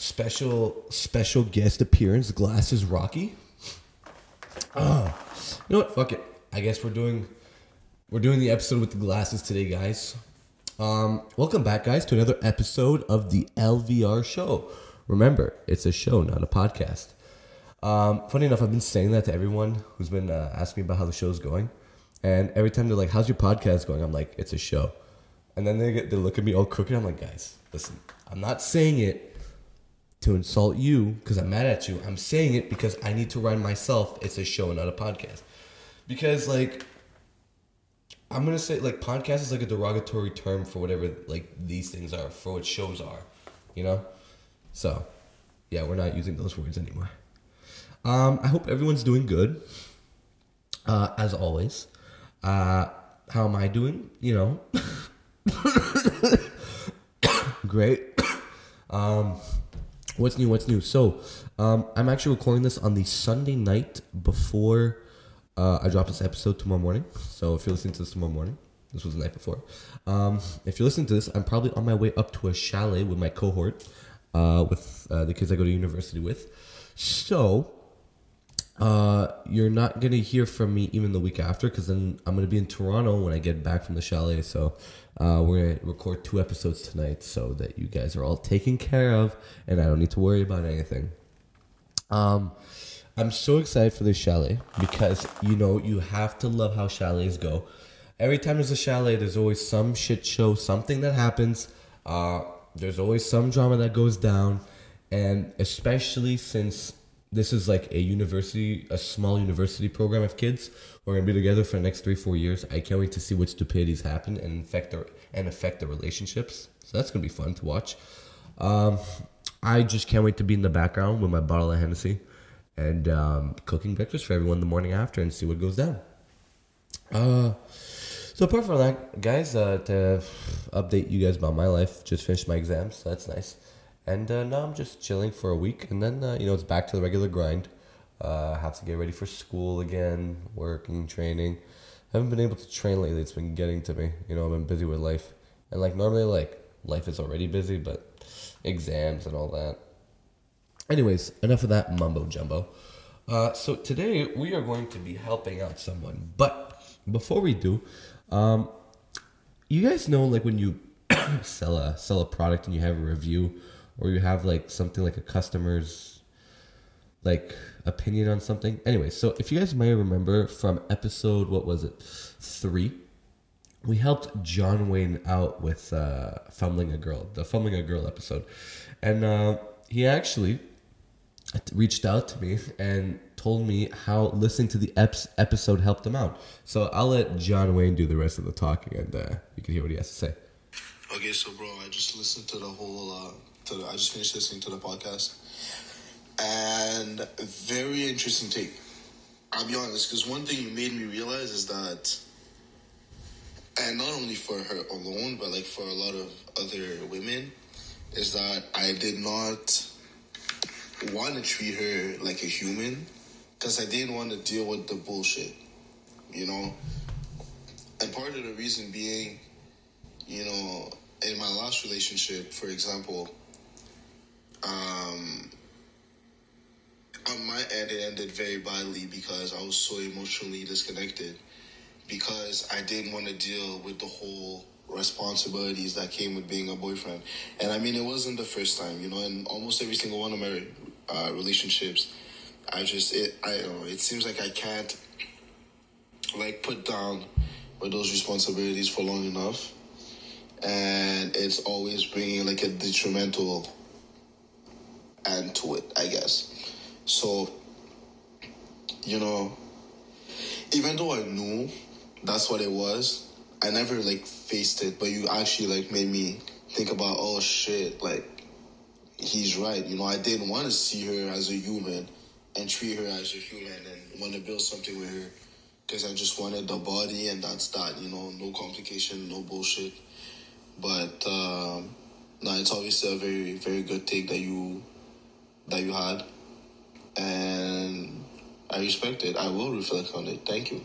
special special guest appearance. Glasses Rocky. Oh, you know what? Fuck it. I guess we're doing we're doing the episode with the glasses today, guys. Um, welcome back, guys, to another episode of the LVR show. Remember, it's a show, not a podcast. Um, funny enough, I've been saying that to everyone who's been uh, asking me about how the show's going, and every time they're like, "How's your podcast going?" I'm like, "It's a show," and then they get they look at me all crooked. I'm like, "Guys, listen, I'm not saying it to insult you because I'm mad at you. I'm saying it because I need to run myself. It's a show, not a podcast. Because like I'm gonna say like podcast is like a derogatory term for whatever like these things are, for what shows are, you know? So yeah, we're not using those words anymore. Um, I hope everyone's doing good. Uh, as always. Uh, how am I doing? You know. Great. Um, what's new? What's new? So, um, I'm actually recording this on the Sunday night before uh, I drop this episode tomorrow morning. So, if you're listening to this tomorrow morning, this was the night before. Um, if you're listening to this, I'm probably on my way up to a chalet with my cohort, uh, with uh, the kids I go to university with. So, uh, you're not gonna hear from me even the week after because then I'm gonna be in Toronto when I get back from the chalet. So uh, we're gonna record two episodes tonight so that you guys are all taken care of and I don't need to worry about anything. Um, I'm so excited for this chalet because you know you have to love how chalets go. Every time there's a chalet, there's always some shit show, something that happens. Uh, there's always some drama that goes down, and especially since this is like a university, a small university program of kids. We're gonna be together for the next three, four years. I can't wait to see what stupidities happen and affect their and affect the relationships. So that's gonna be fun to watch. Um, I just can't wait to be in the background with my bottle of Hennessy and um, cooking breakfast for everyone the morning after and see what goes down. Uh, so apart from that, guys, uh, to update you guys about my life, just finished my exams. So that's nice. And uh, now I'm just chilling for a week, and then uh, you know it's back to the regular grind. Uh, have to get ready for school again, working, training. haven't been able to train lately. It's been getting to me. You know, I've been busy with life, and like normally, like life is already busy, but exams and all that. Anyways, enough of that mumbo jumbo. Uh, so today we are going to be helping out someone, but before we do, um, you guys know like when you sell a sell a product and you have a review or you have like something like a customer's like opinion on something. Anyway, so if you guys may remember from episode what was it three, we helped John Wayne out with uh, fumbling a girl, the fumbling a girl episode, and uh, he actually reached out to me and told me how listening to the ep- episode helped him out. So I'll let John Wayne do the rest of the talking, and uh, you can hear what he has to say. Okay, so bro, I just listened to the whole. To the, I just finished listening to the podcast, and very interesting take. I'll be honest, because one thing you made me realize is that, and not only for her alone, but like for a lot of other women, is that I did not want to treat her like a human, because I didn't want to deal with the bullshit, you know. And part of the reason being, you know, in my last relationship, for example, um, on my end, it ended very badly because I was so emotionally disconnected because I didn't want to deal with the whole responsibilities that came with being a boyfriend. And I mean, it wasn't the first time, you know, in almost every single one of my uh, relationships, I just, it, I don't know, it seems like I can't, like, put down with those responsibilities for long enough. And it's always bringing, like, a detrimental end to it, I guess. So, you know, even though I knew that's what it was, I never like faced it, but you actually like made me think about, oh shit, like he's right. You know, I didn't want to see her as a human and treat her as a human and want to build something with her because I just wanted the body and that's that. You know, no complication, no bullshit. But um, no, it's obviously a very very good take that you that you had, and I respect it. I will reflect on it. Thank you.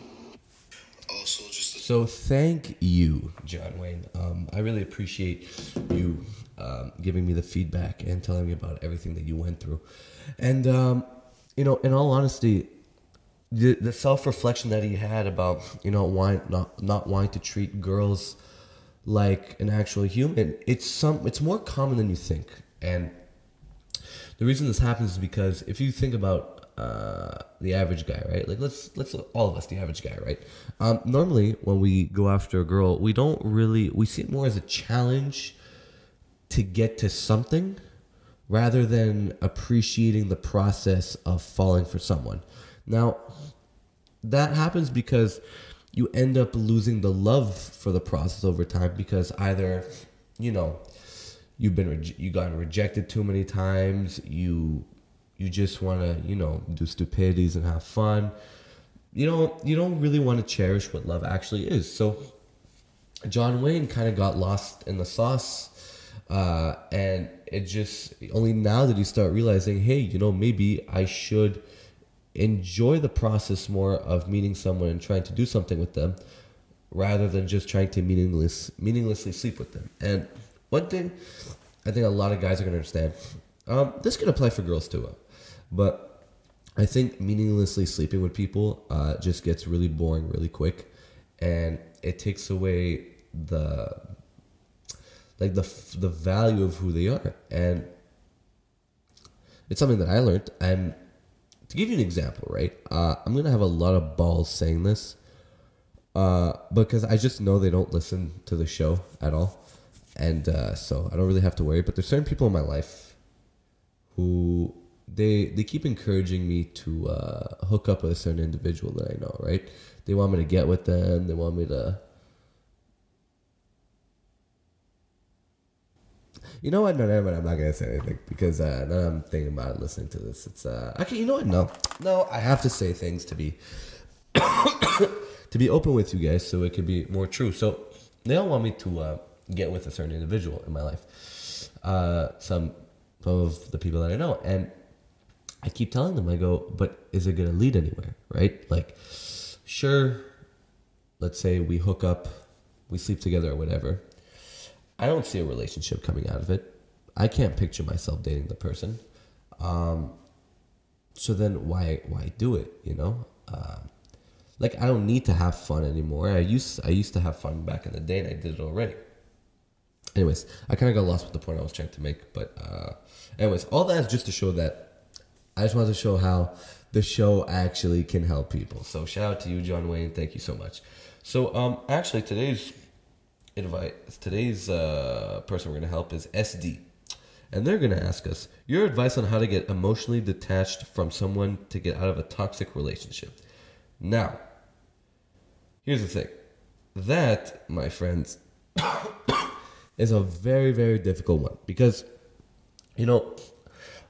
Also, just So thank you, John Wayne. Um, I really appreciate you um, giving me the feedback and telling me about everything that you went through. And um, you know, in all honesty, the, the self reflection that he had about you know why not not wanting to treat girls like an actual human, it's some it's more common than you think. And the reason this happens is because if you think about uh, the average guy, right? Like let's let's all of us, the average guy, right? Um, normally, when we go after a girl, we don't really we see it more as a challenge to get to something rather than appreciating the process of falling for someone. Now, that happens because you end up losing the love for the process over time because either, you know, you've been re- you gotten rejected too many times, you you just want to, you know, do stupidities and have fun. You know, you don't really want to cherish what love actually is. So John Wayne kind of got lost in the sauce uh, and it just only now did he start realizing, hey, you know, maybe I should enjoy the process more of meeting someone and trying to do something with them, rather than just trying to meaningless meaninglessly sleep with them. And one thing I think a lot of guys are gonna understand. Um, this can apply for girls too, but I think meaninglessly sleeping with people uh, just gets really boring really quick, and it takes away the like the the value of who they are, and it's something that I learned. And to give you an example, right? Uh, I'm gonna have a lot of balls saying this, uh, because I just know they don't listen to the show at all, and uh, so I don't really have to worry. But there's certain people in my life who they they keep encouraging me to uh, hook up with a certain individual that I know, right? They want me to get with them. They want me to You know what? No, never mind. I'm not gonna say anything because uh, now I'm thinking about listening to this. It's uh, you know what? No, no, I have to say things to be to be open with you guys, so it can be more true. So they all want me to uh, get with a certain individual in my life. Uh, some of the people that I know, and I keep telling them, I go, but is it gonna lead anywhere? Right? Like, sure. Let's say we hook up, we sleep together or whatever I don't see a relationship coming out of it. I can't picture myself dating the person. Um, so then why why do it? You know, uh, like I don't need to have fun anymore. I used I used to have fun back in the day, and I did it already. Anyways, I kind of got lost with the point I was trying to make, but uh, anyways, all that is just to show that I just wanted to show how the show actually can help people. So shout out to you, John Wayne. Thank you so much. So um, actually today's advice. Today's uh, person we're to help is SD. And they're to ask us your advice on how to get emotionally detached from someone to get out of a toxic relationship. Now, here's the thing that, my friends, is a very, very difficult one because, you know,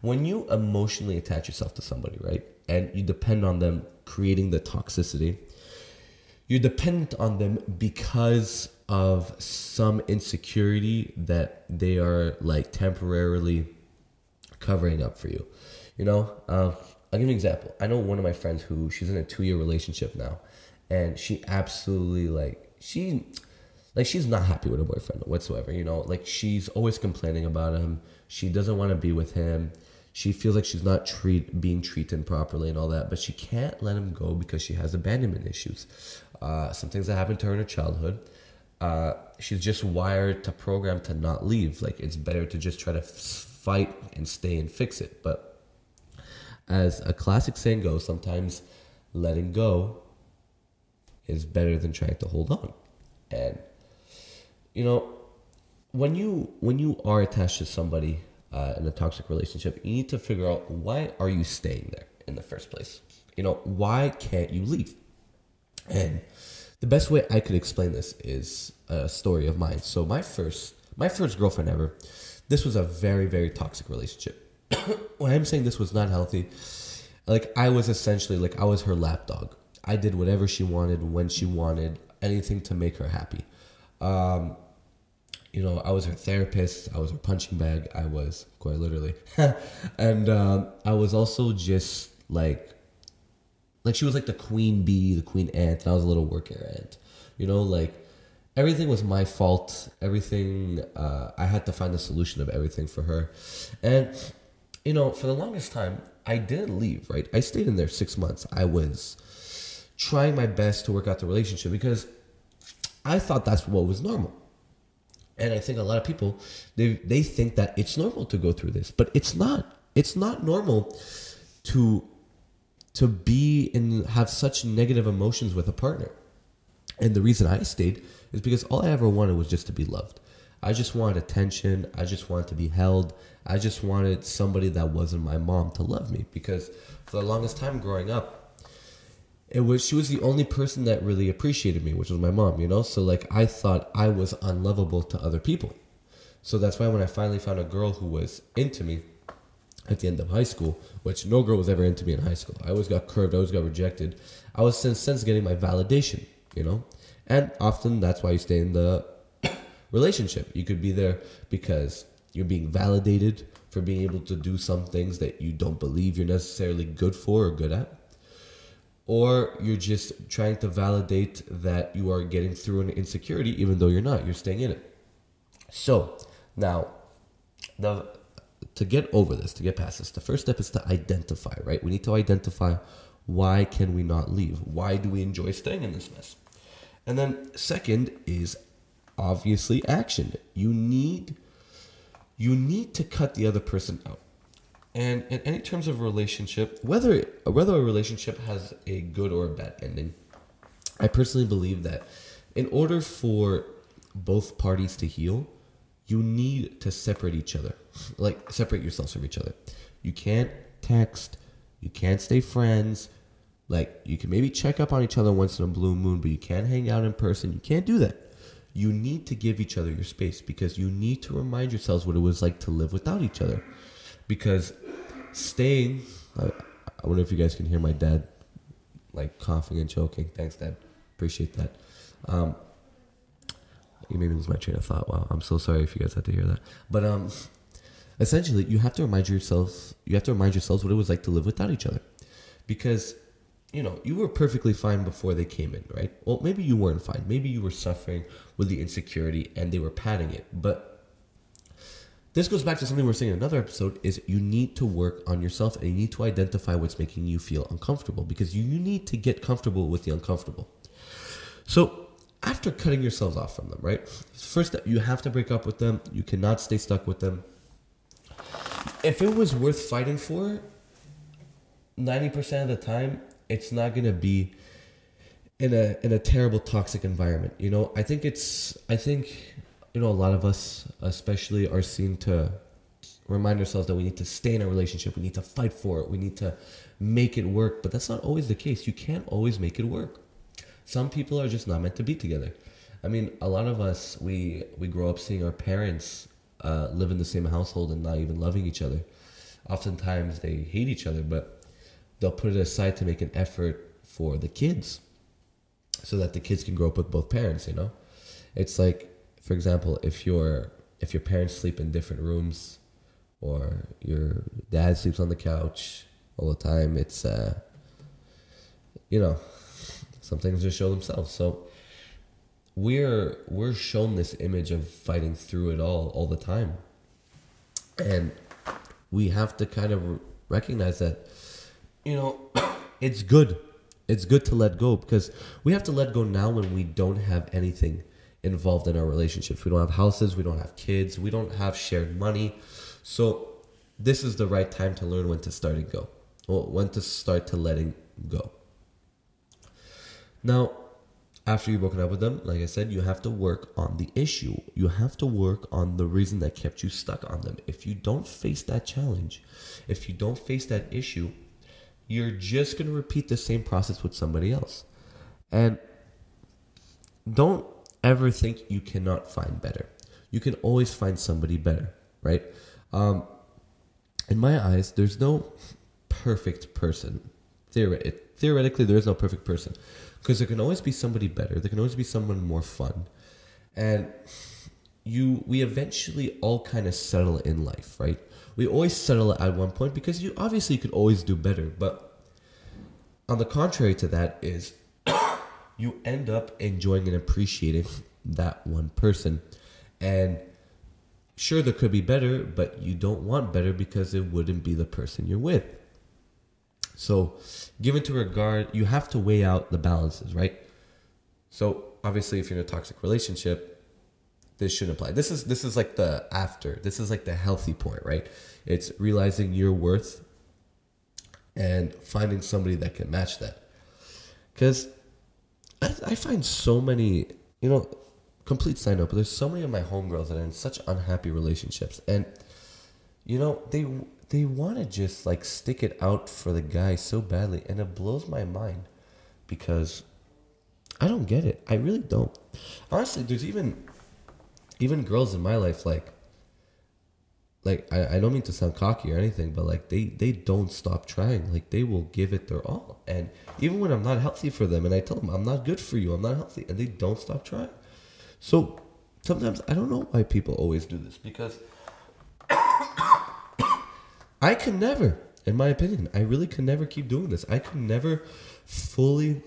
when you emotionally attach yourself to somebody, right, and you depend on them creating the toxicity, you're dependent on them because of some insecurity that they are like temporarily covering up for you. You know, uh, I'll give you an example. I know one of my friends who she's in a two year relationship now, and she absolutely like she like she's not happy with her boyfriend whatsoever. You know, like she's always complaining about him. She doesn't want to be with him. She feels like she's not treat being treated properly and all that, but she can't let him go because she has abandonment issues. Uh, some things that happened to her in her childhood uh, she's just wired to program to not leave. Like it's better to just try to fight and stay and fix it. But as a classic saying goes, sometimes letting go is better than trying to hold on. And you know, when you when you are attached to somebody uh, in a toxic relationship, you need to figure out why are you staying there in the first place. You know, why can't you leave? And the best way I could explain this is a story of mine. So my first my first girlfriend ever, this was a very very toxic relationship. when I'm saying this was not healthy, like I was essentially like I was her lapdog. I did whatever she wanted when she wanted, anything to make her happy. Um, you know, I was her therapist. I was her punching bag. I was quite literally, and um, I was also just like like she was like the queen bee, the queen ant, and I was a little worker ant. You know, like everything was my fault. Everything uh, I had to find the solution of everything for her, and you know, for the longest time, I didn't leave. Right, I stayed in there six months. I was trying my best to work out the relationship because I thought that's what was normal. And I think a lot of people they they think that it's normal to go through this, but it's not. It's not normal to to be and have such negative emotions with a partner. And the reason I stayed is because all I ever wanted was just to be loved. I just wanted attention. I just wanted to be held. I just wanted somebody that wasn't my mom to love me because for the longest time growing up, it was she was the only person that really appreciated me, which was my mom, you know? So like I thought I was unlovable to other people. So that's why when I finally found a girl who was into me at the end of high school, which no girl was ever into me in high school. I always got curved, I always got rejected. I was since since getting my validation, you know? And often that's why you stay in the relationship. You could be there because you're being validated for being able to do some things that you don't believe you're necessarily good for or good at or you're just trying to validate that you are getting through an insecurity even though you're not you're staying in it. So now the to get over this to get past this the first step is to identify right? We need to identify why can we not leave? Why do we enjoy staying in this mess? And then second is obviously action. You need you need to cut the other person out and in any terms of relationship, whether whether a relationship has a good or a bad ending, I personally believe that in order for both parties to heal, you need to separate each other. Like separate yourselves from each other. You can't text, you can't stay friends. Like you can maybe check up on each other once in a blue moon, but you can't hang out in person. You can't do that. You need to give each other your space because you need to remind yourselves what it was like to live without each other. Because staying. I, I wonder if you guys can hear my dad like coughing and choking. Thanks, Dad. Appreciate that. Um, you made me lose my train of thought. Wow, I'm so sorry if you guys had to hear that. But um, essentially, you have to remind yourself. You have to remind yourselves what it was like to live without each other, because you know you were perfectly fine before they came in, right? Well, maybe you weren't fine. Maybe you were suffering with the insecurity and they were padding it, but this goes back to something we are saying in another episode is you need to work on yourself and you need to identify what's making you feel uncomfortable because you, you need to get comfortable with the uncomfortable. So after cutting yourselves off from them, right? First you have to break up with them. You cannot stay stuck with them. If it was worth fighting for, 90% of the time, it's not going to be in a in a terrible toxic environment. You know, I think it's I think you know, a lot of us, especially, are seen to remind ourselves that we need to stay in a relationship. We need to fight for it. We need to make it work. But that's not always the case. You can't always make it work. Some people are just not meant to be together. I mean, a lot of us, we we grow up seeing our parents uh, live in the same household and not even loving each other. Oftentimes, they hate each other, but they'll put it aside to make an effort for the kids, so that the kids can grow up with both parents. You know, it's like for example, if your if your parents sleep in different rooms, or your dad sleeps on the couch all the time, it's uh, you know, some things just show themselves. So we're we're shown this image of fighting through it all all the time, and we have to kind of recognize that, you know, it's good. It's good to let go because we have to let go now when we don't have anything involved in our relationships. We don't have houses, we don't have kids, we don't have shared money. So this is the right time to learn when to start and go. Well, when to start to letting go. Now, after you've broken up with them, like I said, you have to work on the issue. You have to work on the reason that kept you stuck on them. If you don't face that challenge, if you don't face that issue, you're just going to repeat the same process with somebody else. And don't ever think you cannot find better. You can always find somebody better, right? Um, in my eyes, there's no perfect person. Theoret- theoretically, there is no perfect person because there can always be somebody better. There can always be someone more fun, and you we eventually all kind of settle in life, right? We always settle at one point because you obviously could always do better, but on the contrary to that is you end up enjoying and appreciating that one person. And sure, there could be better, but you don't want better because it wouldn't be the person you're with. So, given to regard, you have to weigh out the balances, right? So, obviously, if you're in a toxic relationship, this shouldn't apply. This is this is like the after. This is like the healthy point, right? It's realizing your worth and finding somebody that can match that. Because I, I find so many, you know, complete sign up. But there's so many of my homegirls that are in such unhappy relationships, and you know they they want to just like stick it out for the guy so badly, and it blows my mind because I don't get it. I really don't. Honestly, there's even even girls in my life like like I, I don't mean to sound cocky or anything, but like they they don't stop trying. Like they will give it their all. And even when I'm not healthy for them and I tell them I'm not good for you, I'm not healthy, and they don't stop trying. So sometimes I don't know why people always do this because I can never, in my opinion, I really can never keep doing this. I can never fully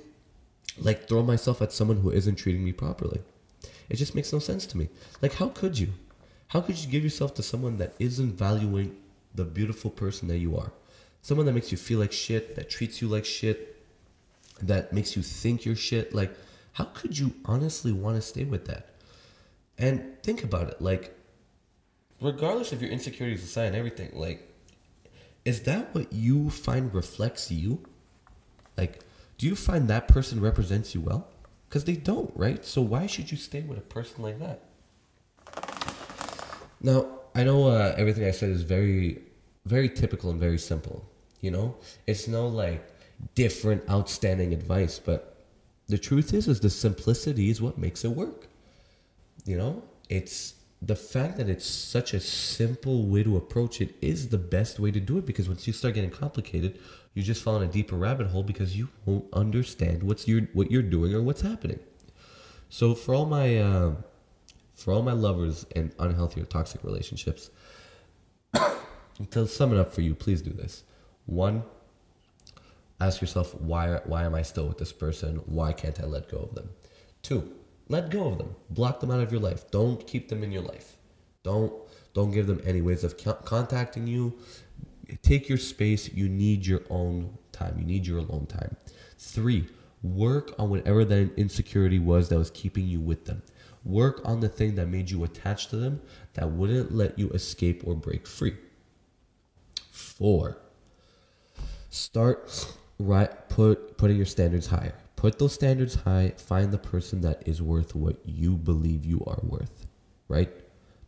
like throw myself at someone who isn't treating me properly. It just makes no sense to me. Like how could you? How could you give yourself to someone that isn't valuing the beautiful person that you are? Someone that makes you feel like shit, that treats you like shit, that makes you think you're shit. Like, how could you honestly want to stay with that? And think about it. Like, regardless of your insecurities aside and everything, like, is that what you find reflects you? Like, do you find that person represents you well? Because they don't, right? So why should you stay with a person like that? Now, I know uh, everything I said is very, very typical and very simple. You know, it's no like different, outstanding advice, but the truth is, is the simplicity is what makes it work. You know, it's the fact that it's such a simple way to approach it is the best way to do it because once you start getting complicated, you just fall in a deeper rabbit hole because you won't understand what's your what you're doing or what's happening. So for all my uh, for all my lovers in unhealthy or toxic relationships, to sum it up for you, please do this. One, ask yourself why why am I still with this person? Why can't I let go of them? Two, let go of them. Block them out of your life. Don't keep them in your life. Don't don't give them any ways of contacting you. Take your space. You need your own time. You need your alone time. Three, work on whatever that insecurity was that was keeping you with them. Work on the thing that made you attached to them that wouldn't let you escape or break free. Four, start right put putting your standards higher. Put those standards high. Find the person that is worth what you believe you are worth, right?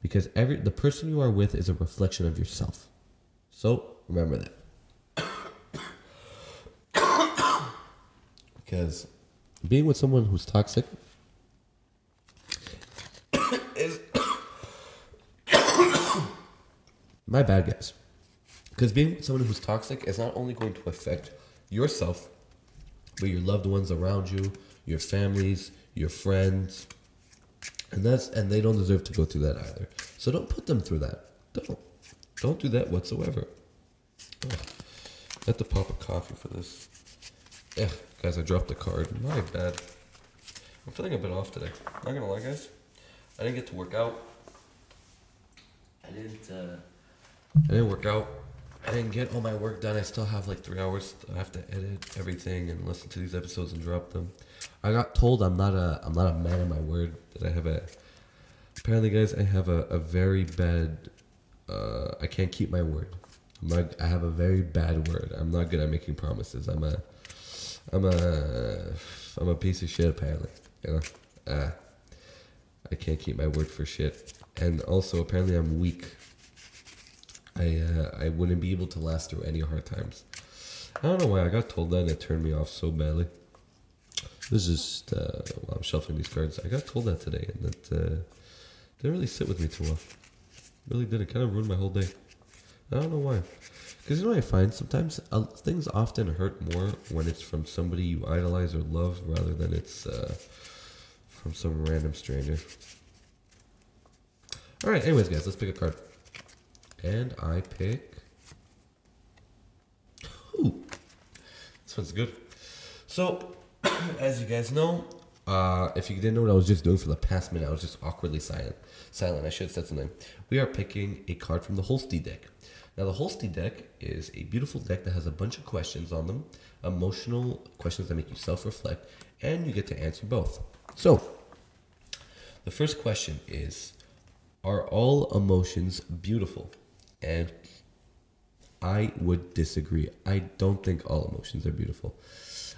Because every the person you are with is a reflection of yourself. So remember that. because being with someone who's toxic is my bad guys. Because being with someone who's toxic is not only going to affect yourself, but your loved ones around you, your families, your friends, and that's and they don't deserve to go through that either. So don't put them through that. Don't don't do that whatsoever. Oh, I have to pop a coffee for this. Yeah, guys, I dropped the card. My bad. I'm feeling a bit off today. Not gonna lie, guys. I didn't get to work out. I didn't. Uh, I didn't work out. I didn't get all my work done. I still have like three hours. I have to edit everything and listen to these episodes and drop them. I got told I'm not a I'm not a man of my word. That I have a apparently, guys, I have a, a very bad. Uh, I can't keep my word. I'm not, I have a very bad word. I'm not good at making promises. I'm a I'm a I'm a piece of shit apparently. You know. Uh, I can't keep my word for shit. And also, apparently, I'm weak. I uh, I wouldn't be able to last through any hard times. I don't know why I got told that and it turned me off so badly. This is just uh, while I'm shuffling these cards. I got told that today, and that uh, didn't really sit with me too well. Really did. It kind of ruined my whole day. I don't know why. Because you know what I find? Sometimes uh, things often hurt more when it's from somebody you idolize or love rather than it's uh, from some random stranger. All right, anyways, guys, let's pick a card. And I pick. Ooh, this one's good. So, as you guys know, uh, if you didn't know what I was just doing for the past minute, I was just awkwardly silent. Silent. I should have said something. We are picking a card from the Holstee deck. Now, the Holstee deck is a beautiful deck that has a bunch of questions on them, emotional questions that make you self-reflect, and you get to answer both. So, the first question is: Are all emotions beautiful? And I would disagree. I don't think all emotions are beautiful.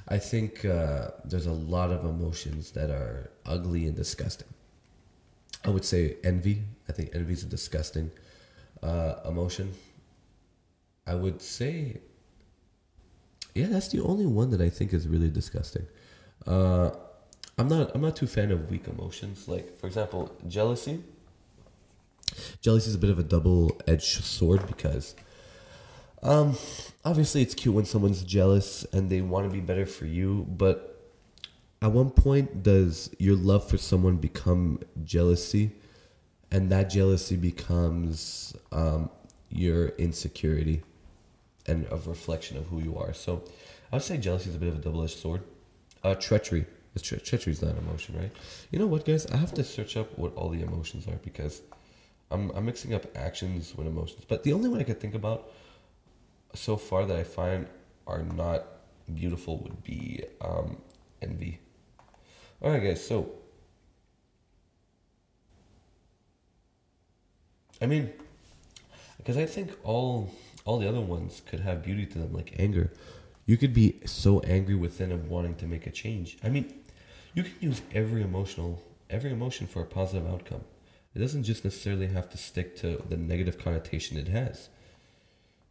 I think uh, there's a lot of emotions that are ugly and disgusting. I would say envy. I think envy is a disgusting uh, emotion. I would say, yeah, that's the only one that I think is really disgusting. Uh, I'm not. I'm not too fan of weak emotions. Like, for example, jealousy. Jealousy is a bit of a double-edged sword because um, obviously, it's cute when someone's jealous and they want to be better for you, but at one point, does your love for someone become jealousy, and that jealousy becomes um, your insecurity and a reflection of who you are? So, I would say jealousy is a bit of a double-edged sword. Uh, treachery. Tre- treachery is not an emotion, right? You know what, guys? I have to search up what all the emotions are because I'm, I'm mixing up actions with emotions. But the only one I could think about so far that I find are not beautiful would be um, envy. All right, guys. So, I mean, because I think all all the other ones could have beauty to them, like anger. You could be so angry within of wanting to make a change. I mean, you can use every emotional every emotion for a positive outcome. It doesn't just necessarily have to stick to the negative connotation it has.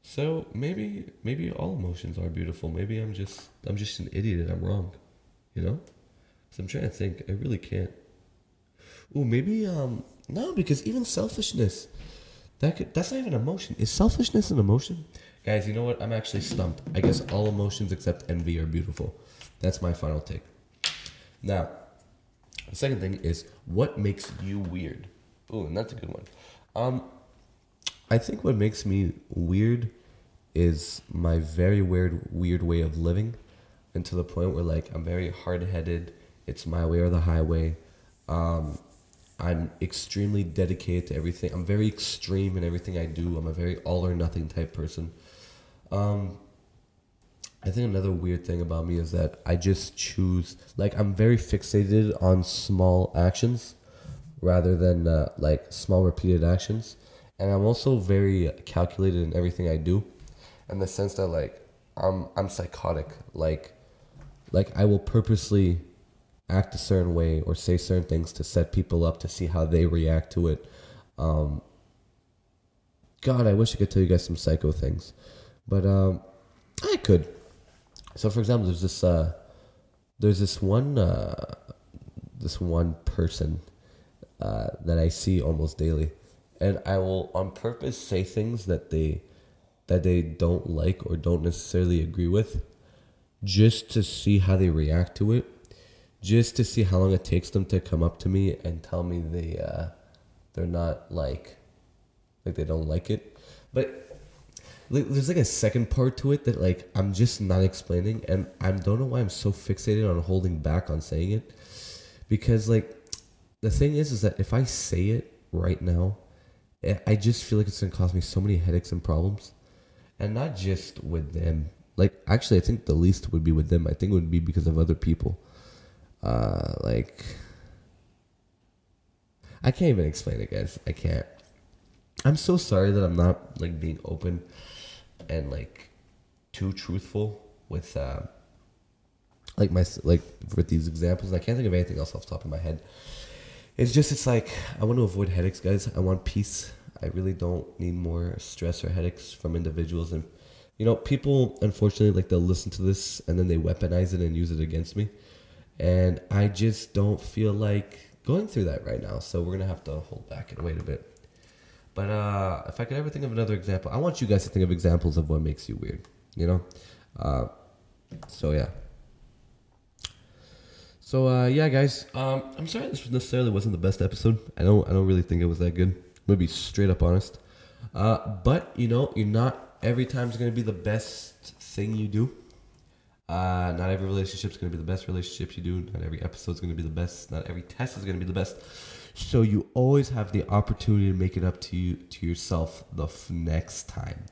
So maybe maybe all emotions are beautiful. Maybe I'm just I'm just an idiot and I'm wrong. You know? So I'm trying to think. I really can't. Oh, maybe um no, because even selfishness that could, that's not even emotion. Is selfishness an emotion? Guys, you know what? I'm actually stumped. I guess all emotions except envy are beautiful. That's my final take. Now, the second thing is what makes you weird? Ooh, and that's a good one. Um, I think what makes me weird is my very weird weird way of living and to the point where like I'm very hard-headed. It's my way or the highway. Um, I'm extremely dedicated to everything. I'm very extreme in everything I do. I'm a very all or nothing type person. Um, I think another weird thing about me is that I just choose like I'm very fixated on small actions rather than uh, like small repeated actions and I'm also very calculated in everything I do, in the sense that like I'm I'm psychotic. Like like I will purposely act a certain way or say certain things to set people up to see how they react to it. Um, God, I wish I could tell you guys some psycho things, but um, I could. So, for example, there's this uh, there's this one uh, this one person uh, that I see almost daily. And I will on purpose say things that they that they don't like or don't necessarily agree with just to see how they react to it just to see how long it takes them to come up to me and tell me they uh, they're not like like they don't like it. But there's like a second part to it that like I'm just not explaining and I don't know why I'm so fixated on holding back on saying it because like the thing is is that if I say it right now I just feel like it's gonna cause me so many headaches and problems, and not just with them. Like actually, I think the least would be with them. I think it would be because of other people. Uh, like I can't even explain it, guys. I can't. I'm so sorry that I'm not like being open and like too truthful with uh, like my like with these examples. I can't think of anything else off the top of my head. It's just it's like I want to avoid headaches, guys. I want peace. I really don't need more stress or headaches from individuals and you know, people unfortunately like they'll listen to this and then they weaponize it and use it against me. And I just don't feel like going through that right now. So we're gonna have to hold back and wait a bit. But uh, if I could ever think of another example, I want you guys to think of examples of what makes you weird. You know, uh, so yeah. So uh, yeah, guys. Um, I'm sorry this necessarily wasn't the best episode. I don't. I don't really think it was that good. I'm gonna be straight up honest. Uh, but you know, you're not every time is gonna be the best thing you do. Uh, not every relationship is going to be the best relationship you do. Not every episode is going to be the best. Not every test is to be the best. So you always have the opportunity to make it up to you to yourself the f- next time.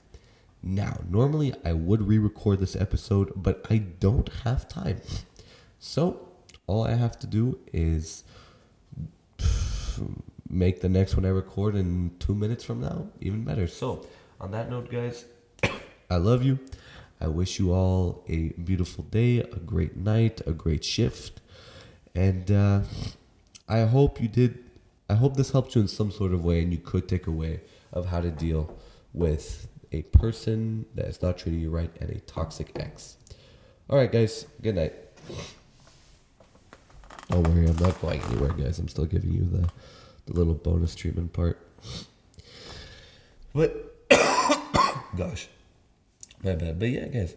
Now, normally I would re-record this episode, but I don't have time. So all I have to do is make the next one I record in two minutes from now even better. So, on that note, guys, I love you. I wish you all a beautiful day, a great night, a great shift, and uh, I hope you did. I hope this helped you in some sort of way, and you could take away of how to deal with a person that is not treating you right and a toxic ex. All right, guys. Good night. Don't worry, I'm not going anywhere, guys. I'm still giving you the, the little bonus treatment part. But gosh, my bad. But yeah, guys.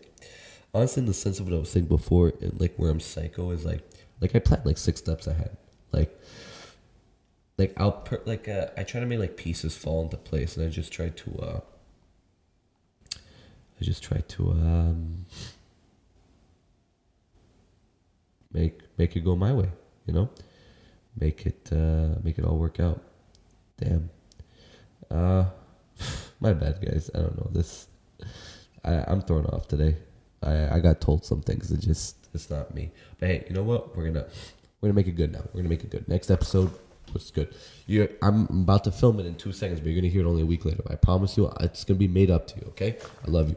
Honestly, in the sense of what I was saying before, and like where I'm psycho is like, like I plan like six steps ahead. Like, like I'll per, like uh, I try to make like pieces fall into place, and I just try to uh, I just try to um make make it go my way, you know, make it uh, make it all work out. Damn. Uh, my bad, guys. I don't know this. I I'm thrown off today. I I got told some things that just it's not me. But hey, you know what? We're gonna we're gonna make it good now. We're gonna make it good. Next episode was good. You, I'm about to film it in two seconds, but you're gonna hear it only a week later. I promise you, it's gonna be made up to you. Okay? I love you.